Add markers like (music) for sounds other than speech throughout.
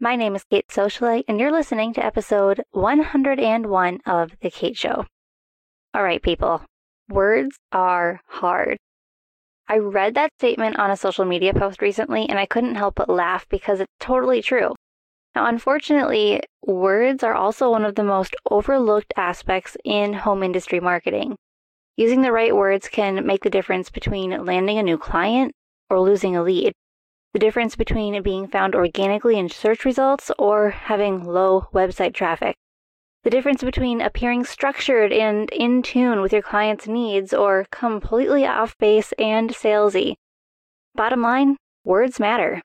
My name is Kate Socialite, and you're listening to episode 101 of The Kate Show. All right, people, words are hard. I read that statement on a social media post recently, and I couldn't help but laugh because it's totally true. Now, unfortunately, words are also one of the most overlooked aspects in home industry marketing. Using the right words can make the difference between landing a new client or losing a lead. The difference between being found organically in search results or having low website traffic. The difference between appearing structured and in tune with your client's needs or completely off base and salesy. Bottom line, words matter.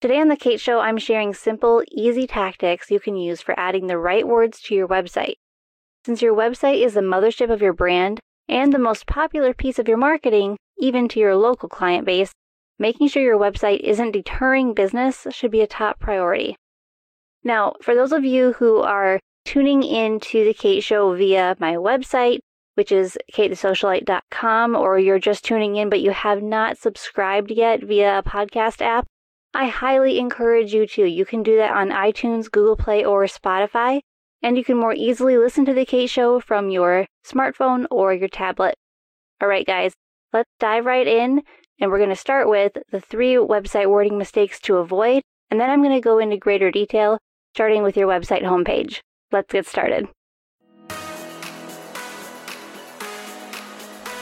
Today on The Kate Show, I'm sharing simple, easy tactics you can use for adding the right words to your website. Since your website is the mothership of your brand and the most popular piece of your marketing, even to your local client base, making sure your website isn't deterring business should be a top priority. Now, for those of you who are tuning in to The Kate Show via my website, which is katethesocialite.com, or you're just tuning in but you have not subscribed yet via a podcast app, I highly encourage you to. You can do that on iTunes, Google Play, or Spotify, and you can more easily listen to The Kate Show from your smartphone or your tablet. All right, guys, let's dive right in, and we're going to start with the three website wording mistakes to avoid, and then I'm going to go into greater detail, starting with your website homepage. Let's get started.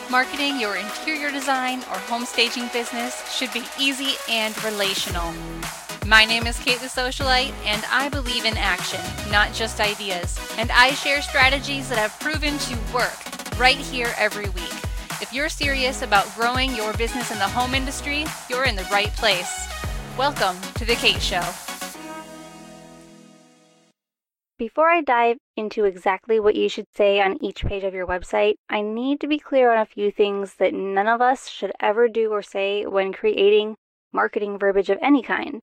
Marketing your interior design or home staging business should be easy and relational. My name is Kate the Socialite, and I believe in action, not just ideas. And I share strategies that have proven to work right here every week. If you're serious about growing your business in the home industry, you're in the right place. Welcome to The Kate Show. Before I dive into exactly what you should say on each page of your website, I need to be clear on a few things that none of us should ever do or say when creating marketing verbiage of any kind.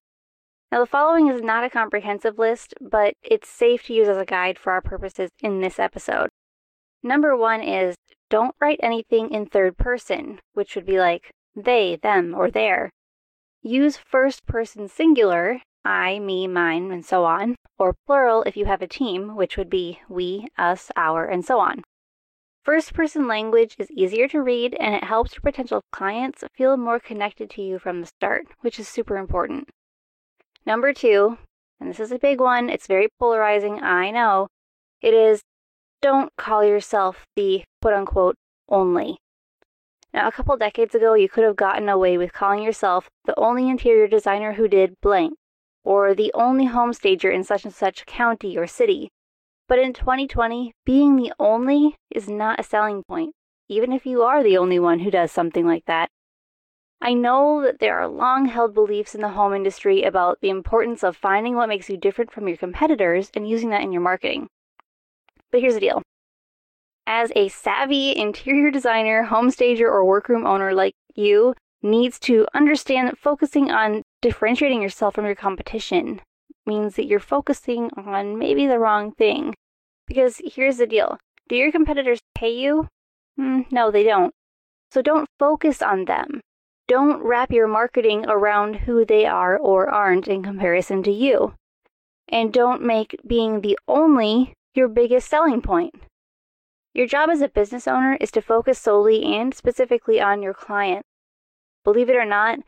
Now, the following is not a comprehensive list, but it's safe to use as a guide for our purposes in this episode. Number one is don't write anything in third person, which would be like they, them, or their. Use first person singular I, me, mine, and so on, or plural if you have a team, which would be we, us, our, and so on. First person language is easier to read and it helps your potential clients feel more connected to you from the start, which is super important. Number two, and this is a big one, it's very polarizing, I know, it is don't call yourself the quote unquote only. Now, a couple decades ago, you could have gotten away with calling yourself the only interior designer who did blank or the only home stager in such and such county or city. But in 2020, being the only is not a selling point, even if you are the only one who does something like that. I know that there are long held beliefs in the home industry about the importance of finding what makes you different from your competitors and using that in your marketing. But here's the deal as a savvy interior designer, home stager, or workroom owner like you needs to understand that focusing on differentiating yourself from your competition means that you're focusing on maybe the wrong thing. Because here's the deal do your competitors pay you? Mm, no, they don't. So don't focus on them. Don't wrap your marketing around who they are or aren't in comparison to you. And don't make being the only your biggest selling point. Your job as a business owner is to focus solely and specifically on your client. Believe it or not,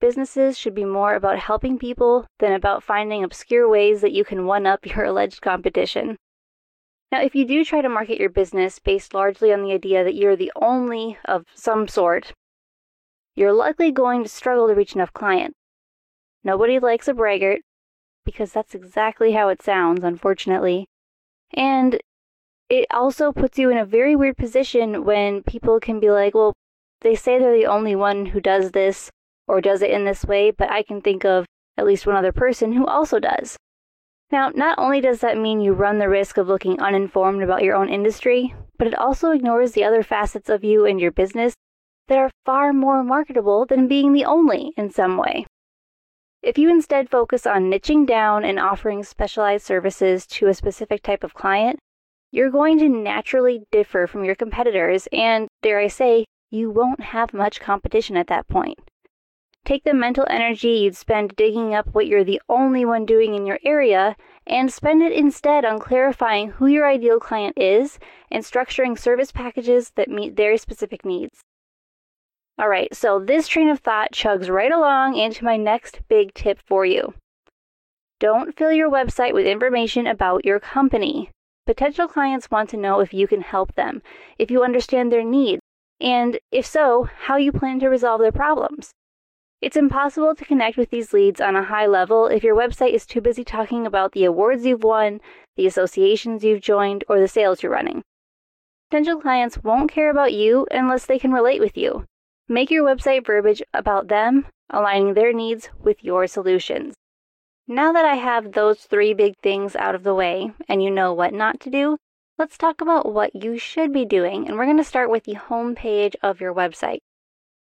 Businesses should be more about helping people than about finding obscure ways that you can one up (laughs) your alleged competition. Now, if you do try to market your business based largely on the idea that you're the only of some sort, you're likely going to struggle to reach enough clients. Nobody likes a braggart, because that's exactly how it sounds, unfortunately. And it also puts you in a very weird position when people can be like, well, they say they're the only one who does this, or does it in this way, but I can think of at least one other person who also does. Now, not only does that mean you run the risk of looking uninformed about your own industry, but it also ignores the other facets of you and your business that are far more marketable than being the only in some way. If you instead focus on niching down and offering specialized services to a specific type of client, you're going to naturally differ from your competitors, and dare I say, you won't have much competition at that point. Take the mental energy you'd spend digging up what you're the only one doing in your area and spend it instead on clarifying who your ideal client is and structuring service packages that meet their specific needs. All right, so this train of thought chugs right along into my next big tip for you. Don't fill your website with information about your company. Potential clients want to know if you can help them, if you understand their needs, and if so, how you plan to resolve their problems. It's impossible to connect with these leads on a high level if your website is too busy talking about the awards you've won, the associations you've joined, or the sales you're running. Potential clients won't care about you unless they can relate with you. Make your website verbiage about them, aligning their needs with your solutions. Now that I have those three big things out of the way and you know what not to do, let's talk about what you should be doing. And we're going to start with the home page of your website.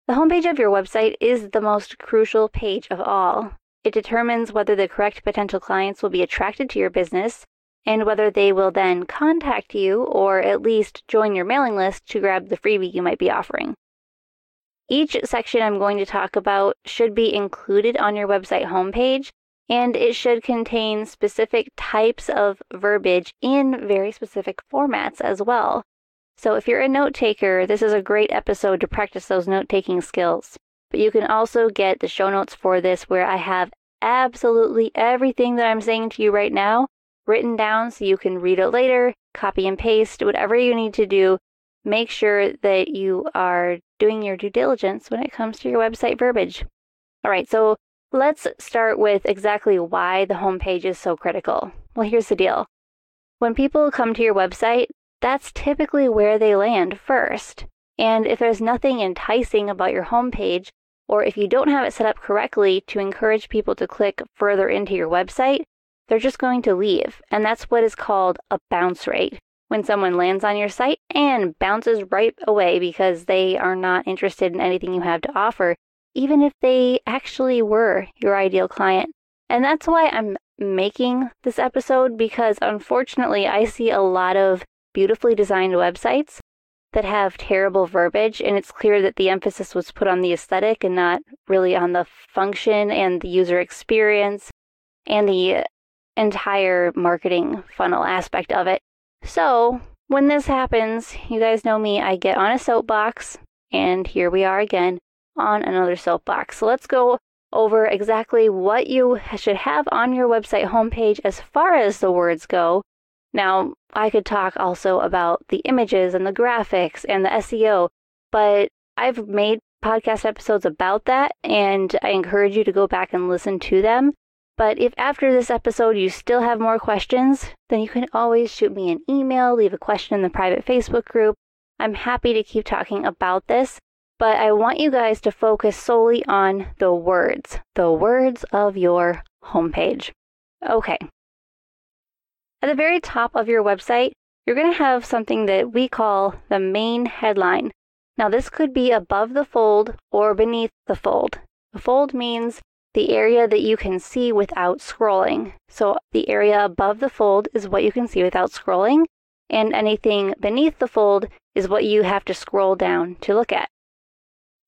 The homepage of your website is the most crucial page of all. It determines whether the correct potential clients will be attracted to your business and whether they will then contact you or at least join your mailing list to grab the freebie you might be offering. Each section I'm going to talk about should be included on your website homepage and it should contain specific types of verbiage in very specific formats as well. So if you're a note taker, this is a great episode to practice those note taking skills. But you can also get the show notes for this where I have absolutely everything that I'm saying to you right now written down so you can read it later, copy and paste, whatever you need to do. Make sure that you are doing your due diligence when it comes to your website verbiage. All right, so let's start with exactly why the homepage is so critical. Well, here's the deal. When people come to your website, that's typically where they land first. And if there's nothing enticing about your homepage, or if you don't have it set up correctly to encourage people to click further into your website, they're just going to leave. And that's what is called a bounce rate. When someone lands on your site and bounces right away because they are not interested in anything you have to offer, even if they actually were your ideal client. And that's why I'm making this episode because unfortunately I see a lot of beautifully designed websites that have terrible verbiage, and it's clear that the emphasis was put on the aesthetic and not really on the function and the user experience and the entire marketing funnel aspect of it. So, when this happens, you guys know me, I get on a soapbox, and here we are again on another soapbox. So, let's go over exactly what you should have on your website homepage as far as the words go now, I could talk also about the images and the graphics and the SEO, but I've made podcast episodes about that, and I encourage you to go back and listen to them. But if after this episode you still have more questions, then you can always shoot me an email, leave a question in the private Facebook group. I'm happy to keep talking about this, but I want you guys to focus solely on the words, the words of your homepage. Okay, at the very top of your website, you're going to have something that we call the main headline. Now, this could be above the fold or beneath the fold. The fold means the area that you can see without scrolling. So, the area above the fold is what you can see without scrolling, and anything beneath the fold is what you have to scroll down to look at.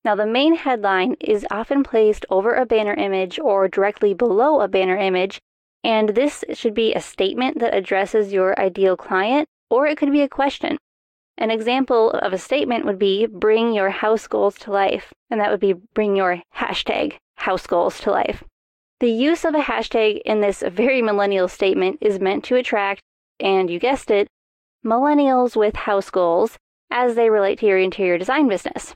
Now, the main headline is often placed over a banner image or directly below a banner image and this should be a statement that addresses your ideal client, or it could be a question. An example of a statement would be bring your house goals to life, and that would be bring your hashtag house goals to life. The use of a hashtag in this very millennial statement is meant to attract, and you guessed it, millennials with house goals as they relate to your interior design business.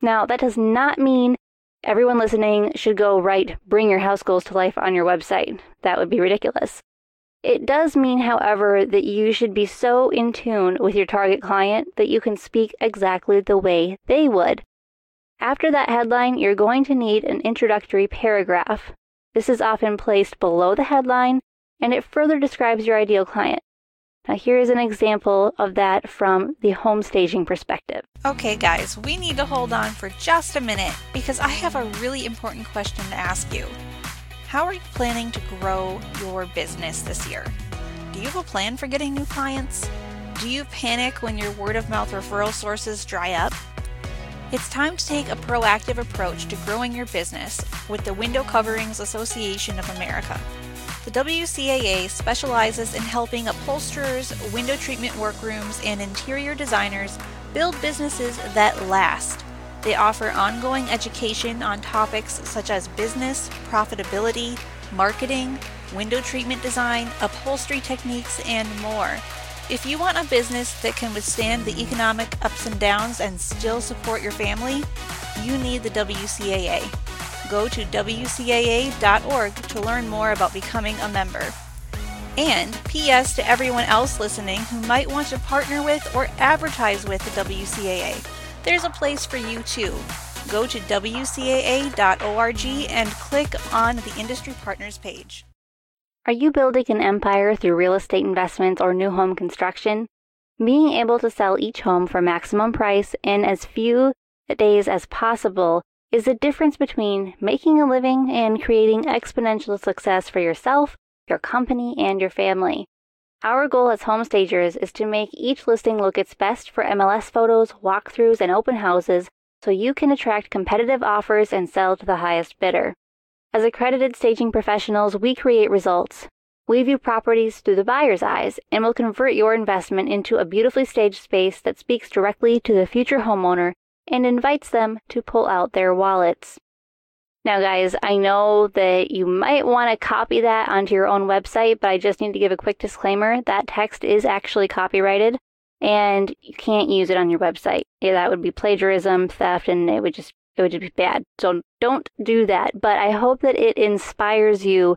Now, that does not mean Everyone listening should go write Bring Your House Goals to Life on your website. That would be ridiculous. It does mean, however, that you should be so in tune with your target client that you can speak exactly the way they would. After that headline, you're going to need an introductory paragraph. This is often placed below the headline and it further describes your ideal client. Now, here is an example of that from the home staging perspective. Okay, guys, we need to hold on for just a minute because I have a really important question to ask you. How are you planning to grow your business this year? Do you have a plan for getting new clients? Do you panic when your word of mouth referral sources dry up? It's time to take a proactive approach to growing your business with the Window Coverings Association of America. The WCAA specializes in helping upholsterers, window treatment workrooms, and interior designers build businesses that last. They offer ongoing education on topics such as business, profitability, marketing, window treatment design, upholstery techniques, and more. If you want a business that can withstand the economic ups and downs and still support your family, you need the WCAA. Go to WCAA.org to learn more about becoming a member. And P.S. to everyone else listening who might want to partner with or advertise with the WCAA, there's a place for you too. Go to WCAA.org and click on the Industry Partners page. Are you building an empire through real estate investments or new home construction? Being able to sell each home for maximum price in as few days as possible is the difference between making a living and creating exponential success for yourself, your company, and your family. Our goal as homestagers is to make each listing look its best for MLS photos, walkthroughs, and open houses so you can attract competitive offers and sell to the highest bidder. As accredited staging professionals, we create results. We view properties through the buyer's eyes and will convert your investment into a beautifully staged space that speaks directly to the future homeowner and invites them to pull out their wallets. Now, guys, I know that you might want to copy that onto your own website, but I just need to give a quick disclaimer. That text is actually copyrighted and you can't use it on your website. Yeah, that would be plagiarism, theft, and it would just it would be bad. So don't do that. But I hope that it inspires you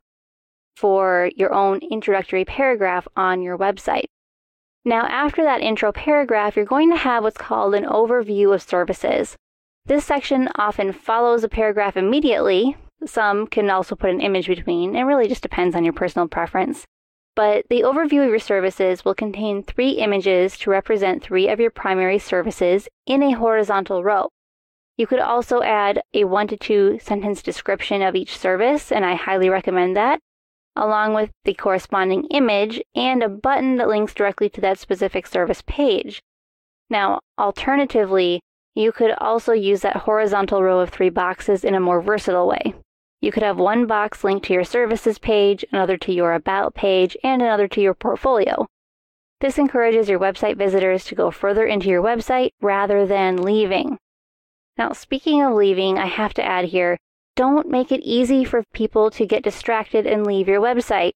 for your own introductory paragraph on your website. Now, after that intro paragraph, you're going to have what's called an overview of services. This section often follows a paragraph immediately. Some can also put an image between. It really just depends on your personal preference. But the overview of your services will contain three images to represent three of your primary services in a horizontal row. You could also add a one to two sentence description of each service, and I highly recommend that, along with the corresponding image and a button that links directly to that specific service page. Now, alternatively, you could also use that horizontal row of three boxes in a more versatile way. You could have one box linked to your services page, another to your About page, and another to your portfolio. This encourages your website visitors to go further into your website rather than leaving. Now, speaking of leaving, I have to add here don't make it easy for people to get distracted and leave your website.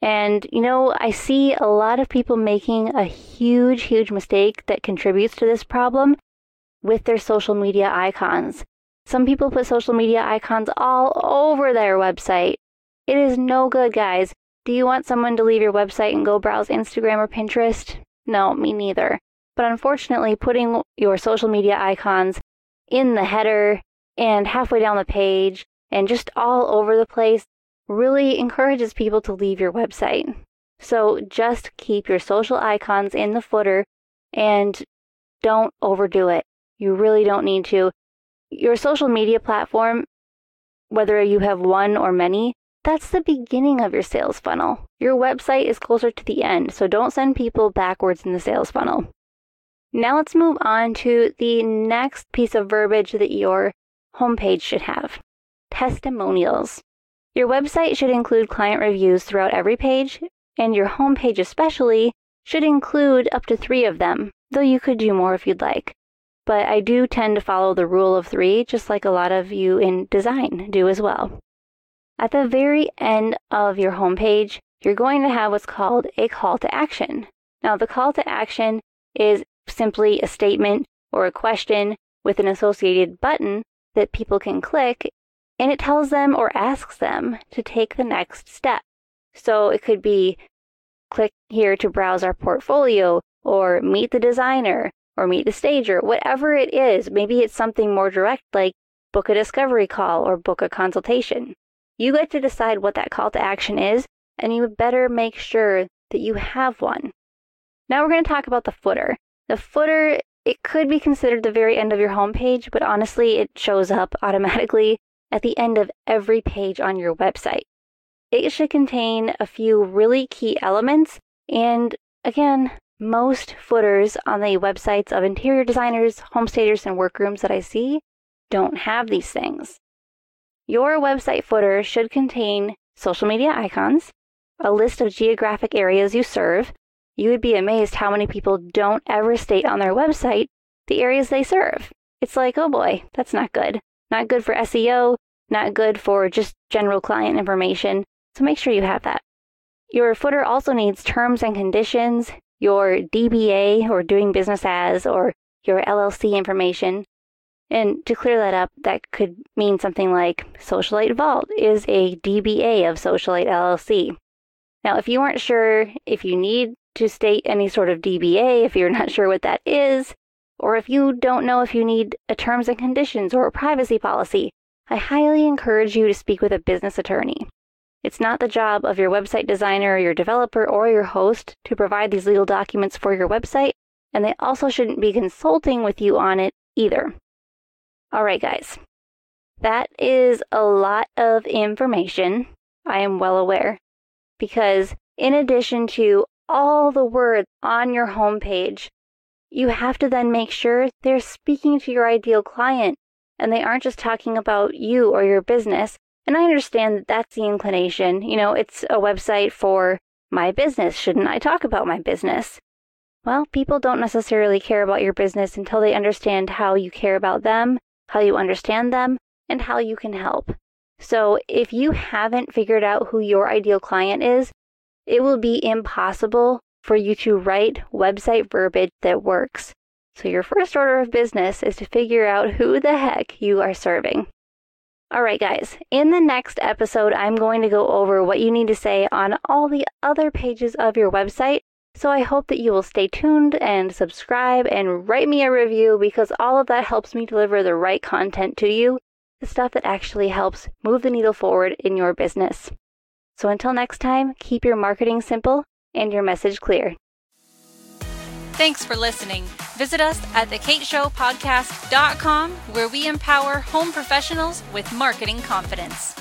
And, you know, I see a lot of people making a huge, huge mistake that contributes to this problem with their social media icons. Some people put social media icons all over their website. It is no good, guys. Do you want someone to leave your website and go browse Instagram or Pinterest? No, me neither. But unfortunately, putting your social media icons in the header and halfway down the page and just all over the place really encourages people to leave your website. So just keep your social icons in the footer and don't overdo it. You really don't need to. Your social media platform, whether you have one or many, that's the beginning of your sales funnel. Your website is closer to the end, so don't send people backwards in the sales funnel. Now let's move on to the next piece of verbiage that your homepage should have testimonials. Your website should include client reviews throughout every page, and your homepage especially should include up to three of them, though you could do more if you'd like. But I do tend to follow the rule of three, just like a lot of you in design do as well. At the very end of your homepage, you're going to have what's called a call to action. Now, the call to action is simply a statement or a question with an associated button that people can click, and it tells them or asks them to take the next step. So it could be click here to browse our portfolio, or meet the designer, or meet the stager, whatever it is. Maybe it's something more direct like book a discovery call or book a consultation. You get to decide what that call to action is, and you better make sure that you have one. Now we're going to talk about the footer. The footer, it could be considered the very end of your homepage, but honestly, it shows up (laughs) automatically at the end of every page on your website. It should contain a few really key elements, and again, most footers on the websites of interior designers, homestagers, and workrooms that I see don't have these things. Your website footer should contain social media icons, a list of geographic areas you serve. You would be amazed how many people don't ever state on their website the areas they serve. It's like, oh boy, that's not good. Not good for SEO, not good for just general client information. So make sure you have that. Your footer also needs terms and conditions, your DBA or doing business as, or your LLC information. And to clear that up, that could mean something like Socialite Vault is a DBA of Socialite LLC. Now, if you aren't sure if you need to state any sort of DBA, if you're (laughs) not sure what that is, or if you don't know if you need a terms and conditions or a privacy policy, I highly encourage you to speak with a business attorney. It's not the job of your website designer, your developer, or your host to provide these legal documents for your website, and they also shouldn't be consulting with you on it either. All right, guys. That is a lot of information. I am well aware. Because in addition to all the words on your homepage, you have to then make sure they're speaking to your ideal client and they aren't just talking about you or your business. And I understand that that's the inclination. You know, it's a website for my business. Shouldn't I talk about my business? Well, people don't necessarily care about your business until they understand how you care about them, how you understand them, and how you can help. So if you haven't figured out who your ideal client is, it will be impossible for you to write website verbiage that works. So, your first order of business is to figure out who the heck you are serving. All right, guys, in the next episode, I'm going to go over what you need to say on all the other pages of your website. So, I hope that you will stay tuned and subscribe and write me a review because all of that helps me deliver the right content to you, the stuff that actually helps move the needle forward in your business. So, until next time, keep your marketing simple and your message clear. Thanks for listening. Visit us at thekateshowpodcast.com where we empower home professionals with marketing confidence.